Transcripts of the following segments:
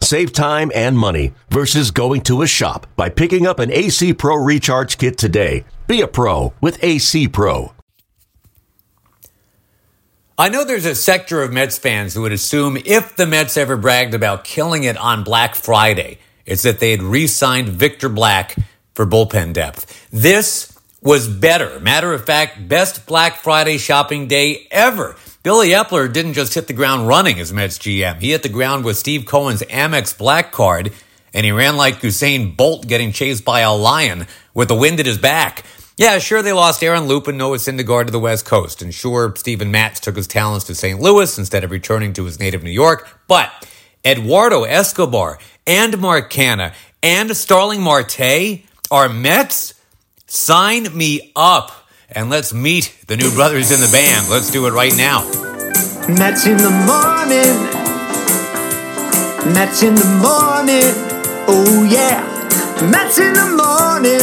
Save time and money versus going to a shop by picking up an AC Pro Recharge Kit today. Be a pro with AC Pro. I know there's a sector of Mets fans who would assume if the Mets ever bragged about killing it on Black Friday, it's that they had re signed Victor Black for bullpen depth. This was better. Matter of fact, best Black Friday shopping day ever. Billy Eppler didn't just hit the ground running as Mets GM. He hit the ground with Steve Cohen's Amex Black Card, and he ran like Usain Bolt getting chased by a lion with the wind at his back. Yeah, sure, they lost Aaron Loup and Noah Syndergaard to the West Coast. And sure, Steven Matz took his talents to St. Louis instead of returning to his native New York. But Eduardo Escobar and Mark Canha and Starling Marte are Mets? Sign me up. And let's meet the new brothers in the band. Let's do it right now. Mets in the morning. Mets in the morning. Oh, yeah. Mets in the morning.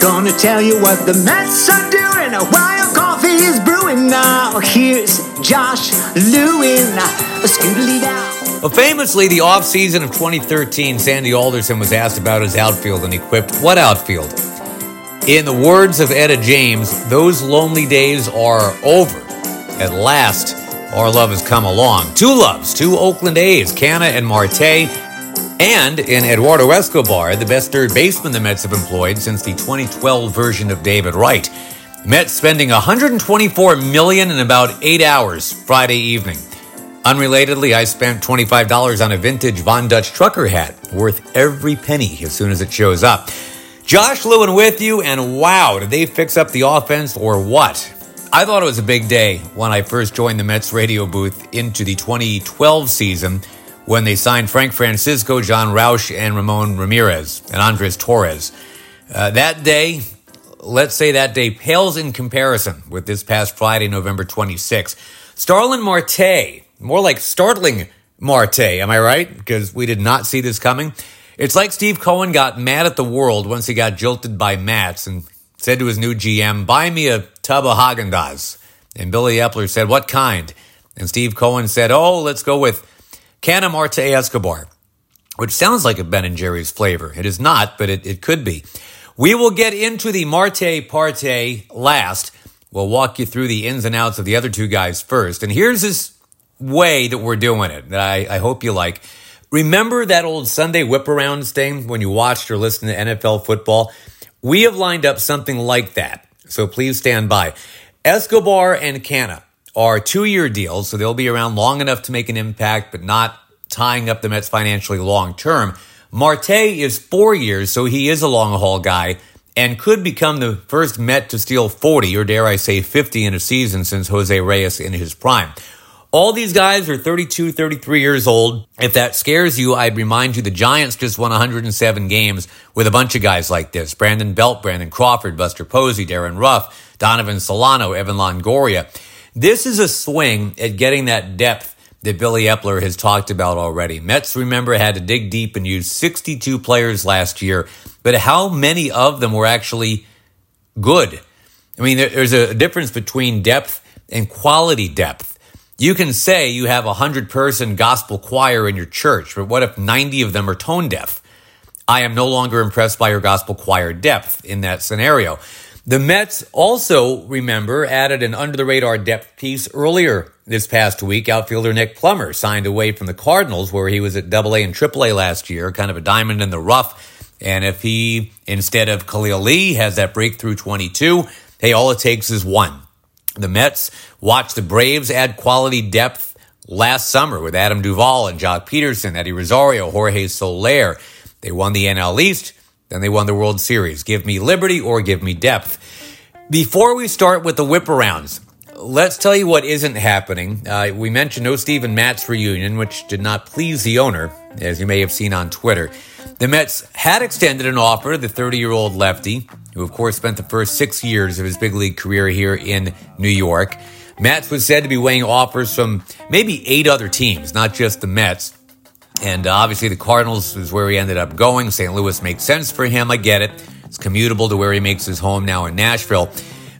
Gonna tell you what the Mets are doing while coffee is brewing. Now here's Josh Lewin, a scootily down. Well, famously, the offseason of 2013, Sandy Alderson was asked about his outfield and he quipped, What outfield? In the words of Etta James, those lonely days are over. At last, our love has come along. Two loves, two Oakland A's, Canha and Marte. And in Eduardo Escobar, the best third baseman the Mets have employed since the 2012 version of David Wright. Mets spending 124 million in about eight hours Friday evening. Unrelatedly, I spent $25 on a vintage Von Dutch trucker hat, worth every penny as soon as it shows up. Josh Lewin with you, and wow, did they fix up the offense or what? I thought it was a big day when I first joined the Mets radio booth into the 2012 season when they signed Frank Francisco, Jon Rauch, and Ramon Ramirez and Andres Torres. Uh, that day, let's say that day pales in comparison with this past Friday, November 26. Starling Marte, more like startling Marte, am I right? Because we did not see this coming. It's like Steve Cohen got mad at the world once he got jilted by Matz and said to his new GM, buy me a tub of Haagen-Dazs. And Billy Eppler said, what kind? And Steve Cohen said, oh, let's go with Canha Marte Escobar, which sounds like a Ben and Jerry's flavor. It is not, but it, it could be. We will get into the Marte Parte last. We'll walk you through the ins and outs of the other two guys first. And here's this way that we're doing it that I, I hope you like. Remember that old Sunday whip arounds thing when you watched or listened to NFL football? We have lined up something like that. So please stand by. Escobar and Canha are two year deals, so they'll be around long enough to make an impact, but not tying up the Mets financially long term. Marte is four years, so he is a long haul guy and could become the first Met to steal 40, or dare I say 50 in a season since Jose Reyes in his prime. All these guys are 32, 33 years old. If that scares you, I'd remind you the Giants just won 107 games with a bunch of guys like this. Brandon Belt, Brandon Crawford, Buster Posey, Darin Ruf, Donovan Solano, Evan Longoria. This is a swing at getting that depth that Billy Eppler has talked about already. Mets, remember, had to dig deep and use 62 players last year, but how many of them were actually good? I mean, there's a difference between depth and quality depth. You can say you have a hundred person gospel choir in your church, but what if 90 of them are tone deaf? I am no longer impressed by your gospel choir depth in that scenario. The Mets also, remember, added an under the radar depth piece earlier this past week. Outfielder Nick Plummer signed away from the Cardinals, where he was at AA and AAA last year, kind of a diamond in the rough. And if he, instead of Khalil Lee, has that breakthrough 22, hey, all it takes is one. The Mets watched the Braves add quality depth last summer with Adam Duvall and Joc Pederson, Eddie Rosario, Jorge Soler. They won the NL East. Then they won the World Series. Give me liberty or give me depth. Before we start with the whip arounds, let's tell you what isn't happening. Uh, we mentioned no Steven Matz reunion, which did not please the owner, as you may have seen on Twitter. The Mets had extended an offer to the 30 year old lefty, who, of course, spent the first six years of his big league career here in New York. Matz was said to be weighing offers from maybe eight other teams, not just the Mets. And uh, obviously, the Cardinals is where he ended up going. St. Louis makes sense for him. I get it. It's commutable to where he makes his home now in Nashville.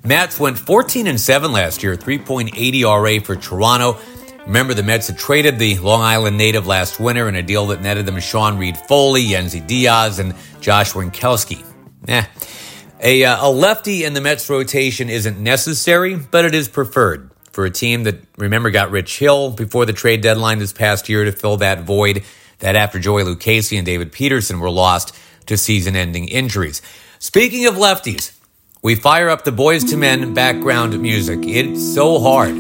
Matz went 14 and 7 last year, 3.80 ERA for Toronto. Remember, the Mets had traded the Long Island native last winter in a deal that netted them Sean Reid-Foley, Yennsy Diaz, and Josh Winckowski. Eh. A, uh, a lefty in the Mets rotation isn't necessary, but it is preferred for a team that, remember, got Rich Hill before the trade deadline this past year to fill that void that after Joey Lucchesi and David Peterson were lost to season ending injuries. Speaking of lefties, we fire up the Boyz II Men background music. It's so hard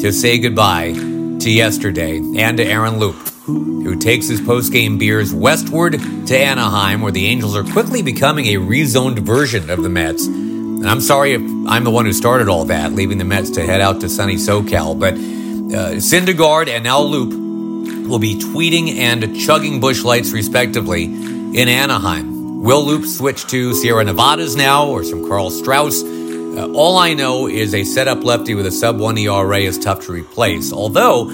to say goodbye to yesterday and to Aaron Loup, who takes his post-game beers westward to Anaheim, where the Angels are quickly becoming a rezoned version of the Mets. And I'm sorry if I'm the one who started all that, leaving the Mets to head out to sunny SoCal. But uh, Syndergaard and now Loup will be tweeting and chugging Busch Lights, respectively, in Anaheim. Will Loup switch to Sierra Nevadas now or some Karl Strauss? Uh, all I know is a setup lefty with a sub 1 ERA is tough to replace. Although,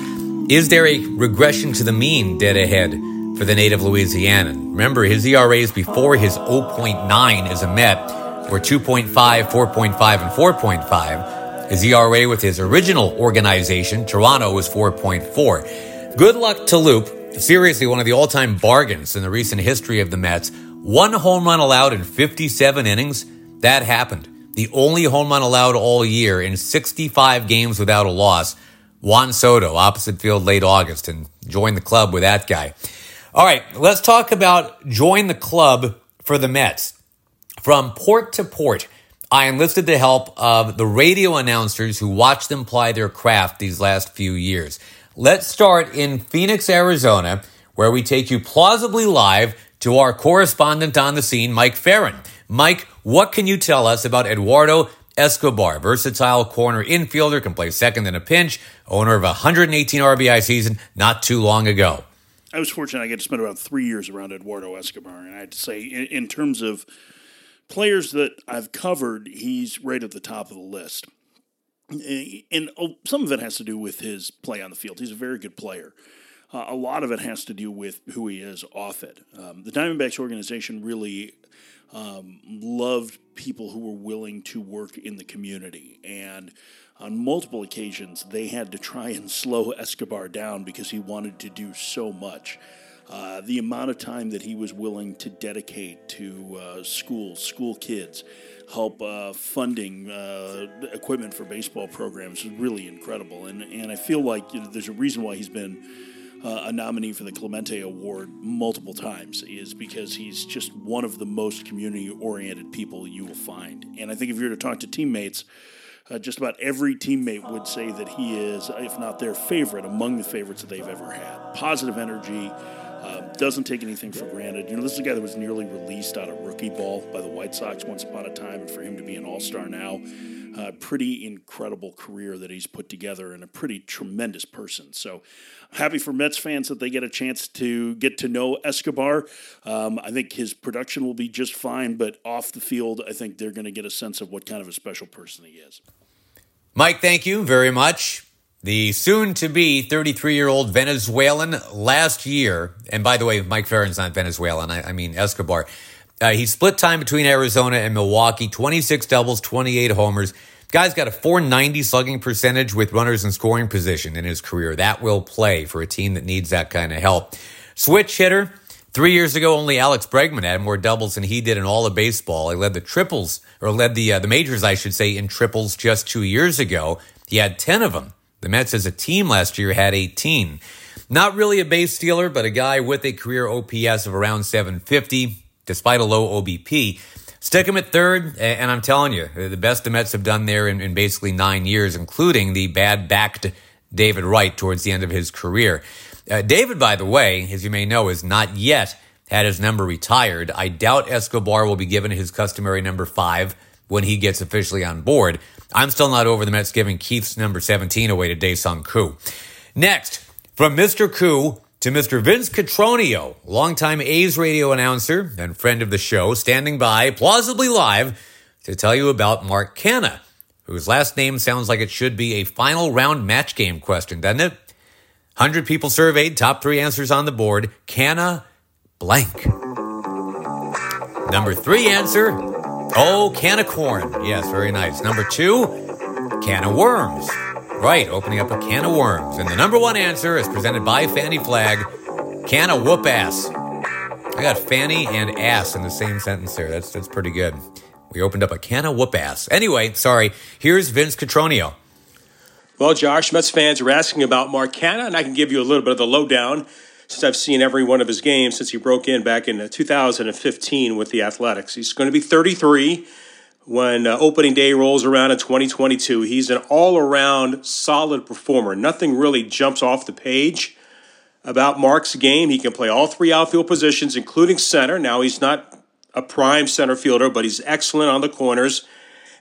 is there a regression to the mean dead ahead for the native Louisianan? Remember, his ERAs before his 0.9 as a Met were 2.5, 4.5, and 4.5. His ERA with his original organization, Toronto, was 4.4. Good luck to Loup. Seriously, one of the all time bargains in the recent history of the Mets. One home run allowed in 57 innings. That happened. The only home run allowed all year in 65 games without a loss. Juan Soto, opposite field late August, and join the club with that guy. All right, let's talk about join the club for the Mets. From port to port, I enlisted the help of the radio announcers who watched them ply their craft these last few years. Let's start in Phoenix, Arizona, where we take you plausibly live to our correspondent on the scene, Mike Ferrin. Mike, what can you tell us about Eduardo Escobar, versatile corner infielder, can play second in a pinch, owner of a 118 RBI season not too long ago? I was fortunate I get to spend about three years around Eduardo Escobar, and I had to say, in, in terms of players that I've covered, he's right at the top of the list. Eh, and oh, some of it has to do with his play on the field. He's a very good player. Uh, a lot of it has to do with who he is off it. Um, the Diamondbacks organization really um, loved people who were willing to work in the community. And on multiple occasions, they had to try and slow Escobar down because he wanted to do so much. Uh, the amount of time that he was willing to dedicate to uh, schools, school kids, help uh, funding uh, equipment for baseball programs is really incredible. And, and I feel like you know, there's a reason why he's been uh, a nominee for the Clemente Award multiple times, is because he's just one of the most community oriented people you will find. And I think if you were to talk to teammates, uh, just about every teammate would say that he is, if not their favorite, among the favorites that they've ever had. Positive energy, um, doesn't take anything for granted. You know, this is a guy that was nearly released out of rookie ball by the White Sox once upon a time, and for him to be an All Star now, uh, pretty incredible career that he's put together, and a pretty tremendous person. So, happy for Mets fans that they get a chance to get to know Escobar. Um, I think his production will be just fine, but off the field, I think they're going to get a sense of what kind of a special person he is. Mike, thank you very much. The soon to be 33 year old Venezuelan last year, and by the way, Mike Ferrin's not Venezuelan, I, I mean Escobar. Uh, he split time between Arizona and Milwaukee 26 doubles, 28 homers. Guy's got a 490 slugging percentage with runners in scoring position in his career. That will play for a team that needs that kind of help. Switch hitter. Three years ago, only Alex Bregman had more doubles than he did in all of baseball. He led the triples, or led the uh, the majors, I should say, in triples just two years ago. He had 10 of them. The Mets as a team last year had 18. Not really a base stealer, but a guy with a career OPS of around 750, despite a low OBP. Stick him at third, and I'm telling you, the best the Mets have done there in, in basically nine years, including the bad backed David Wright towards the end of his career. Uh, David, by the way, as you may know, has not yet had his number retired. I doubt Escobar will be given his customary number five when he gets officially on board. I'm still not over the Mets giving Keith's number 17 away to Dae-Sung Koo. Next, from Mr. Koo to Mr. Vince Cotroneo, longtime A's radio announcer and friend of the show, standing by, plausibly live, to tell you about Mark Canha, whose last name sounds like it should be a final round match game question, doesn't it? 100 people surveyed, top three answers on the board. Canna blank. Number three answer, oh, can of corn. Yes, very nice. Number two, can of worms. Right, opening up a can of worms. And the number one answer is presented by Fannie Flagg can of whoop ass. I got Fanny and ass in the same sentence there. That's, that's pretty good. We opened up a can of whoop ass. Anyway, sorry, here's Vince Cotroneo. Well, Josh, Mets fans are asking about Mark Canha, and I can give you a little bit of the lowdown since I've seen every one of his games since he broke in back in uh, 2015 with the Athletics. He's going to be 33 when uh, opening day rolls around in 2022. He's an all around solid performer. Nothing really jumps off the page about Mark's game. He can play all three outfield positions, including center. Now, he's not a prime center fielder, but he's excellent on the corners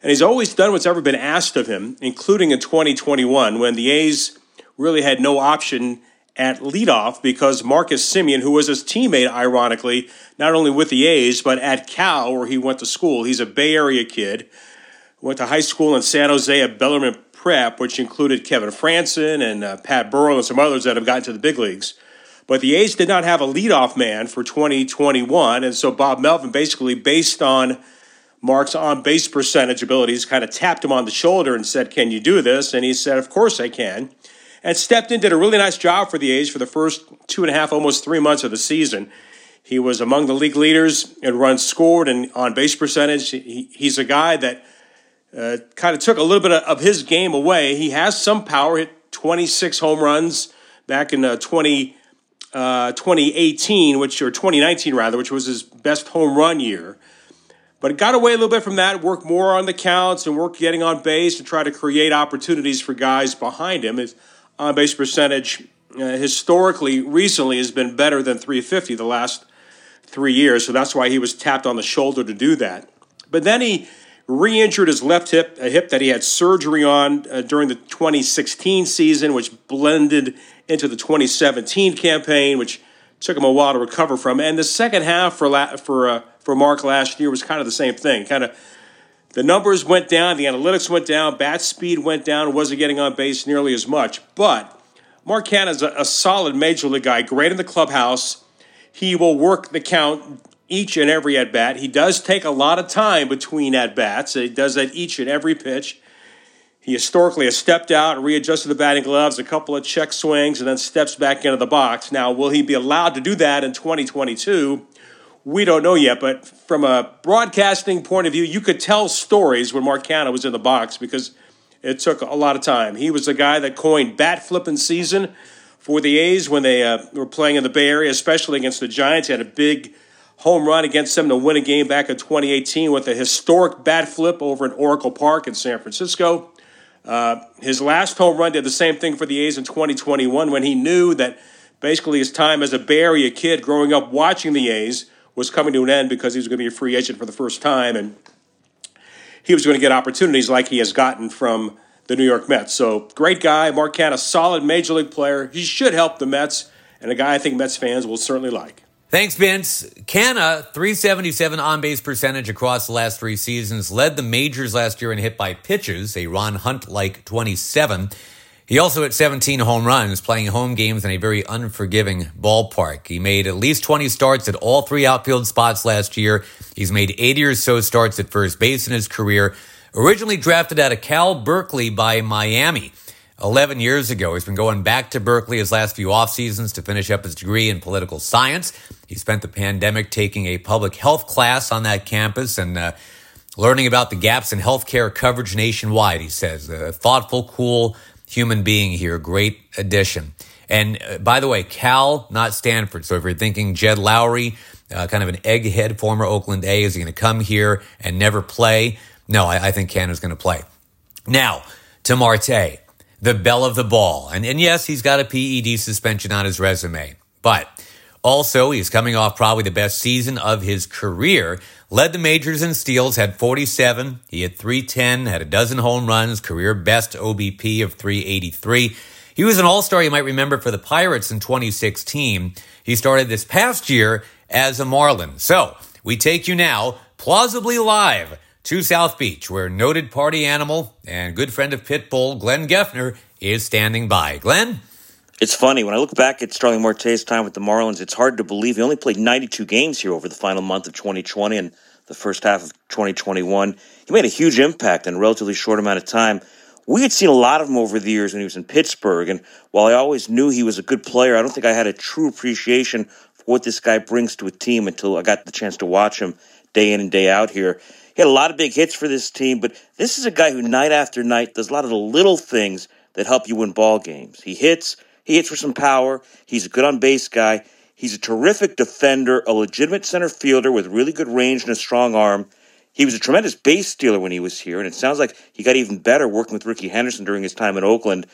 and he's always done what's ever been asked of him, including in 2021 when the A's really had no option at leadoff because Marcus Semien, who was his teammate, ironically, not only with the A's, but at Cal, where he went to school. He's a Bay Area kid. Went to high school in San Jose at Bellarmine Prep, which included Kevin Frandsen and uh, Pat Burrell and some others that have gotten to the big leagues. But the A's did not have a leadoff man for 2021, and so Bob Melvin basically, based on – Mark's on base percentage abilities, kind of tapped him on the shoulder and said, Can you do this? And he said, Of course I can. And stepped in, did a really nice job for the A's for the first two and a half, almost three months of the season. He was among the league leaders in runs scored and on base percentage. He, he's a guy that uh, kind of took a little bit of his game away. He has some power, hit 26 home runs back in uh, 20, uh, 2018, which or 2019 rather, which was his best home run year. But it got away a little bit from that, worked more on the counts and worked getting on base to try to create opportunities for guys behind him. His on base percentage uh, historically, recently, has been better than 350 the last three years. So that's why he was tapped on the shoulder to do that. But then he re injured his left hip, a hip that he had surgery on uh, during the 2016 season, which blended into the 2017 campaign, which took him a while to recover from. And the second half for, la- for uh, for Mark last year was kind of the same thing. Kind of the numbers went down, the analytics went down, bat speed went down, wasn't getting on base nearly as much. But Mark is a, a solid major league guy, great in the clubhouse. He will work the count each and every at bat. He does take a lot of time between at bats. He does that each and every pitch. He historically has stepped out readjusted the batting gloves, a couple of check swings, and then steps back into the box. Now, will he be allowed to do that in 2022? We don't know yet, but from a broadcasting point of view, you could tell stories when Mark Canha was in the box because it took a lot of time. He was the guy that coined bat flipping season for the A's when they uh, were playing in the Bay Area, especially against the Giants. He had a big home run against them to win a game back in 2018 with a historic bat flip over at Oracle Park in San Francisco. Uh, his last home run did the same thing for the A's in 2021 when he knew that basically his time as a Bay Area kid growing up watching the A's was coming to an end because he was going to be a free agent for the first time, and he was going to get opportunities like he has gotten from the New York Mets. So great guy, Mark a solid major league player. He should help the Mets, and a guy I think Mets fans will certainly like. Thanks, Vince. Canha, 377 on base percentage across the last three seasons, led the majors last year in hit by pitches, a Ron Hunt like 27. He also hit 17 home runs, playing home games in a very unforgiving ballpark. He made at least 20 starts at all three outfield spots last year. He's made 80 or so starts at first base in his career. Originally drafted out of Cal Berkeley by Miami 11 years ago. He's been going back to Berkeley his last few off seasons to finish up his degree in political science. He spent the pandemic taking a public health class on that campus and uh, learning about the gaps in healthcare coverage nationwide, he says. A thoughtful, cool, human being here. Great addition. And uh, by the way, Cal, not Stanford. So if you're thinking Jed Lowrie, uh, kind of an egghead former Oakland A, is he going to come here and never play? No, I, I think Canha's going to play. Now, to Marte, the belle of the ball. And, and yes, he's got a PED suspension on his resume, but also he's coming off probably the best season of his career. Led the majors in steals, had 47. He had 310, had a dozen home runs, career best OBP of 383. He was an all star, you might remember, for the Pirates in 2016. He started this past year as a Marlin. So we take you now, plausibly live, to South Beach, where noted party animal and good friend of Pitbull, Glenn Geffner, is standing by. Glenn? It's funny when I look back at Starling Marte's time with the Marlins. It's hard to believe he only played 92 games here over the final month of 2020 and the first half of 2021. He made a huge impact in a relatively short amount of time. We had seen a lot of him over the years when he was in Pittsburgh, and while I always knew he was a good player, I don't think I had a true appreciation for what this guy brings to a team until I got the chance to watch him day in and day out here. He had a lot of big hits for this team, but this is a guy who night after night does a lot of the little things that help you win ball games. He hits, he hits for some power. He's a good on base guy. He's a terrific defender, a legitimate center fielder with really good range and a strong arm. He was a tremendous base stealer when he was here, and it sounds like he got even better working with Rickey Henderson during his time in Oakland.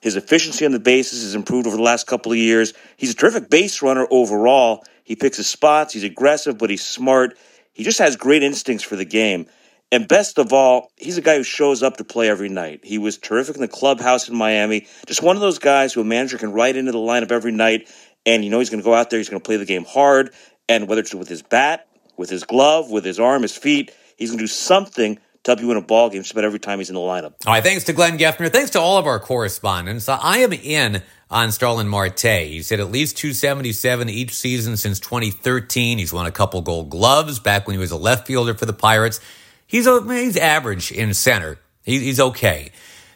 His efficiency on the bases has improved over the last couple of years. He's a terrific base runner overall. He picks his spots. He's aggressive, but he's smart. He just has great instincts for the game. And best of all, he's a guy who shows up to play every night. He was terrific in the clubhouse in Miami. Just one of those guys who a manager can write into the lineup every night, and you know he's going to go out there, he's going to play the game hard, and whether it's with his bat, with his glove, with his arm, his feet, he's going to do something to help you win a ball game just about every time he's in the lineup. All right, thanks to Glenn Geffner. Thanks to all of our correspondents. Uh, I am in on Starling Marte. He's hit at least 277 each season since 2013. He's won a couple gold gloves back when he was a left fielder for the Pirates. He's a, he's average in center. He, he's okay.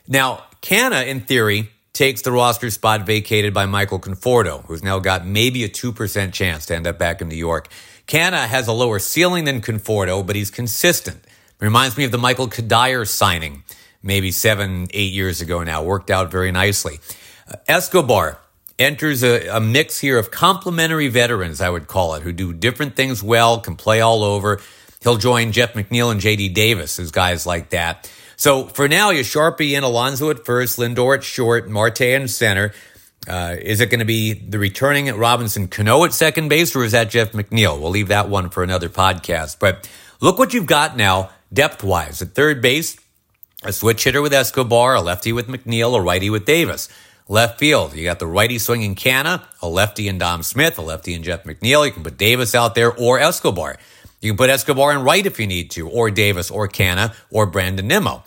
Now, Canha, in theory, takes the roster spot vacated by Michael Conforto, who's now got maybe a 2% chance to end up back in New York. Canha has a lower ceiling than Conforto, but he's consistent. Reminds me of the Michael Cuddyer signing maybe seven, eight years ago now. Worked out very nicely. Uh, Escobar enters a, a mix here of complementary veterans, I would call it, who do different things well, can play all over. He'll join Jeff McNeil and JD Davis as guys like that. So for now, you Sharpie and Alonso at first, Lindor at short, Marte in center. Uh, is it going to be the returning at Robinson Cano at second base, or is that Jeff McNeil? We'll leave that one for another podcast. But look what you've got now, depth wise. At third base, a switch hitter with Escobar, a lefty with McNeil, a righty with Davis. Left field, you got the righty swinging Canha, a lefty in Dom Smith, a lefty in Jeff McNeil. You can put Davis out there or Escobar. You can put Escobar in right if you need to, or Davis, or Canha, or Brandon Nimmo.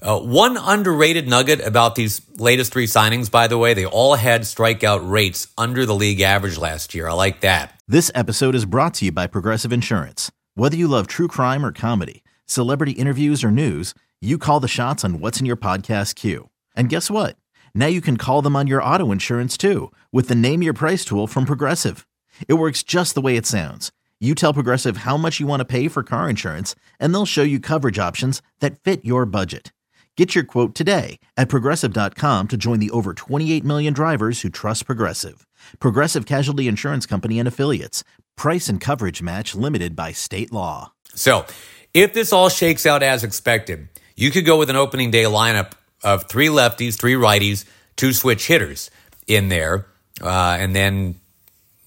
Uh, one underrated nugget about these latest three signings, by the way, they all had strikeout rates under the league average last year. I like that. This episode is brought to you by Progressive Insurance. Whether you love true crime or comedy, celebrity interviews or news, you call the shots on what's in your podcast queue. And guess what? Now you can call them on your auto insurance too with the Name Your Price tool from Progressive. It works just the way it sounds you tell Progressive how much you want to pay for car insurance, and they'll show you coverage options that fit your budget. Get your quote today at progressive.com to join the over 28 million drivers who trust Progressive. Progressive Casualty Insurance Company and Affiliates. Price and coverage match limited by state law. So, if this all shakes out as expected, you could go with an opening day lineup of three lefties, three righties, two switch hitters in there, uh, and then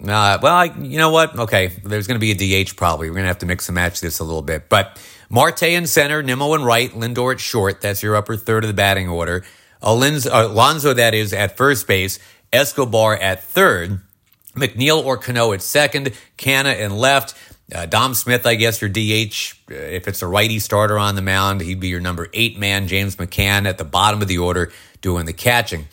uh, well, I, you know what? Okay, there's going to be a DH probably. We're going to have to mix and match this a little bit. But Marte in center, Nimmo in right, Lindor at short. That's your upper third of the batting order. Alonzo, Alonso that is, at first base. Escobar at third. McNeil or Cano at second. Canha in left. Uh, Dom Smith, I guess, your DH. Uh, if it's a righty starter on the mound, he'd be your number eight man. James McCann at the bottom of the order doing the catching.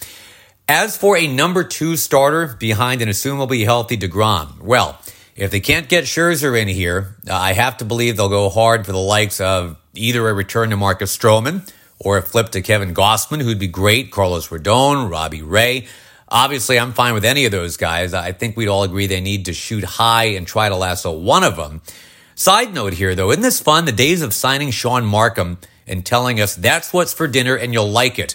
As for a number two starter behind an assumably healthy DeGrom, well, if they can't get Scherzer in here, uh, I have to believe they'll go hard for the likes of either a return to Marcus Stroman or a flip to Kevin Gausman, who'd be great, Carlos Rodon, Robbie Ray. Obviously, I'm fine with any of those guys. I think we'd all agree they need to shoot high and try to lasso one of them. Side note here, though, isn't this fun? The days of signing Shaun Marcum and telling us that's what's for dinner and you'll like it.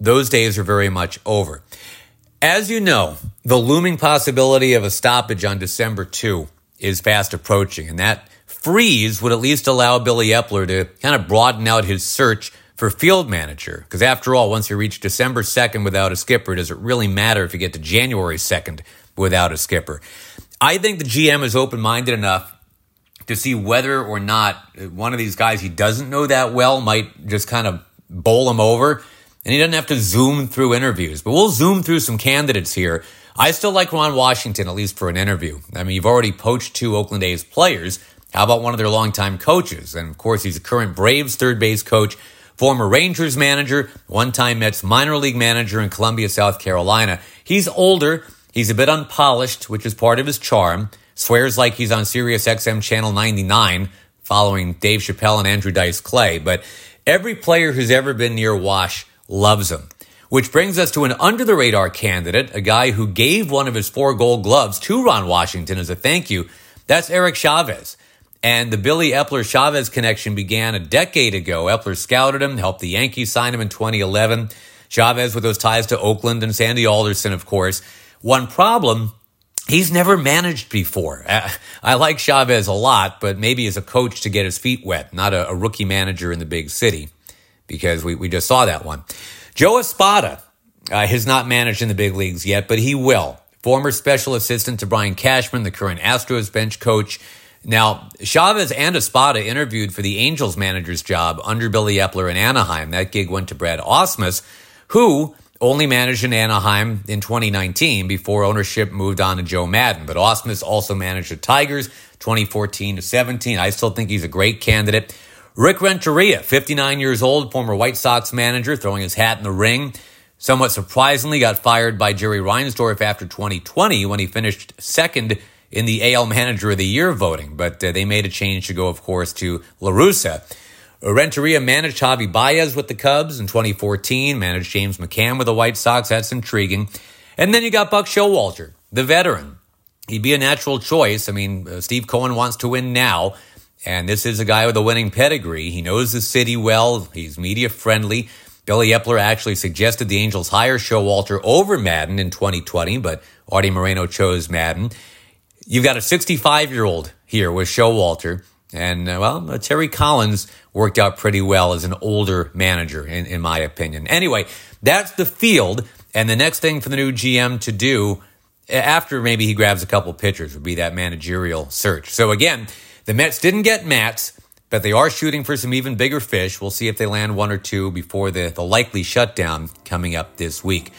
Those days are very much over. As you know, the looming possibility of a stoppage on December 2 is fast approaching, and that freeze would at least allow Billy Eppler to kind of broaden out his search for field manager. Because after all, once you reach December 2nd without a skipper, does it really matter if you get to January 2nd without a skipper? I think the GM is open minded enough to see whether or not one of these guys he doesn't know that well might just kind of bowl him over and he doesn't have to zoom through interviews. But we'll zoom through some candidates here. I still like Ron Washington, at least for an interview. I mean, you've already poached two Oakland A's players. How about one of their longtime coaches? And of course, he's a current Braves third base coach, former Rangers manager, one time Mets minor league manager in Columbia, South Carolina. He's older. He's a bit unpolished, which is part of his charm. Swears like he's on Sirius XM Channel 99, following Dave Chappelle and Andrew Dice Clay. But every player who's ever been near Wash loves him. Which brings us to an under the radar candidate, a guy who gave one of his four gold gloves to Ron Washington as a thank you. That's Eric Chavez. And the Billy Eppler Chavez connection began a decade ago. Eppler scouted him, helped the Yankees sign him in 2011. Chavez with those ties to Oakland and Sandy Alderson, of course. One problem, he's never managed before. Uh, I like Chavez a lot, but maybe as a coach to get his feet wet, not a, a rookie manager in the big city, because we, we just saw that one. Joe Espada uh, has not managed in the big leagues yet, but he will. Former special assistant to Brian Cashman, the current Astros bench coach. Now, Chavez and Espada interviewed for the Angels manager's job under Billy Eppler in Anaheim. That gig went to Brad Ausmus, who only managed in Anaheim in 2019 before ownership moved on to Joe Maddon. But Ausmus also managed the Tigers 2014 to 17. I still think he's a great candidate. Rick Renteria, 59 years old, former White Sox manager, throwing his hat in the ring. Somewhat surprisingly, got fired by Jerry Reinsdorf after 2020 when he finished second in the AL Manager of the Year voting. But uh, they made a change to go, of course, to La Russa. Renteria managed Javi Baez with the Cubs in 2014, managed James McCann with the White Sox. That's intriguing. And then you got Buck Showalter, the veteran. He'd be a natural choice. I mean, uh, Steve Cohen wants to win now. And this is a guy with a winning pedigree. He knows the city well. He's media friendly. Billy Eppler actually suggested the Angels hire Showalter over Maddon in 2020, but Arte Moreno chose Maddon. You've got a 65 year old here with Showalter. And, uh, well, uh, Terry Collins worked out pretty well as an older manager, in, in my opinion. Anyway, that's the field. And the next thing for the new GM to do, after maybe he grabs a couple pitchers, would be that managerial search. So, again, the Mets didn't get Matz, but they are shooting for some even bigger fish. We'll see if they land one or two before the, the likely shutdown coming up this week.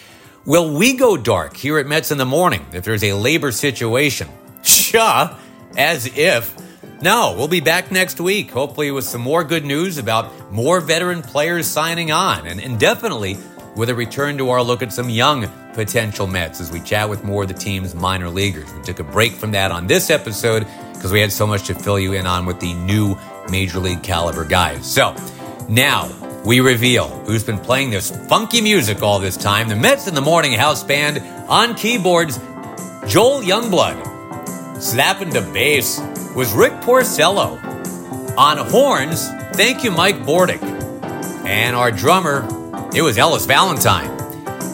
Will we go dark here at Mets in the morning if there's a labor situation? Sure, as if. No, we'll be back next week, hopefully with some more good news about more veteran players signing on, and, and definitely with a return to our look at some young potential Mets as we chat with more of the team's minor leaguers. We took a break from that on this episode because we had so much to fill you in on with the new major league caliber guys. So now we reveal who's been playing this funky music all this time. The Mets in the Morning House Band on keyboards, Joel Youngblood. Snapping to bass was Rick Porcello. On horns, thank you, Mike Bordick. And our drummer, it was Ellis Valentine.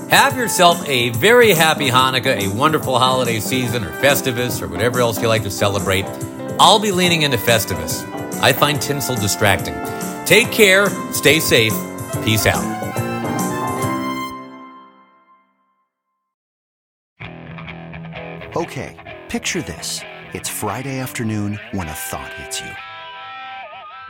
Have yourself a very happy Hanukkah, a wonderful holiday season, or Festivus, or whatever else you like to celebrate. I'll be leaning into Festivus. I find tinsel distracting. Take care, stay safe, peace out. Okay, picture this. It's Friday afternoon when a thought hits you.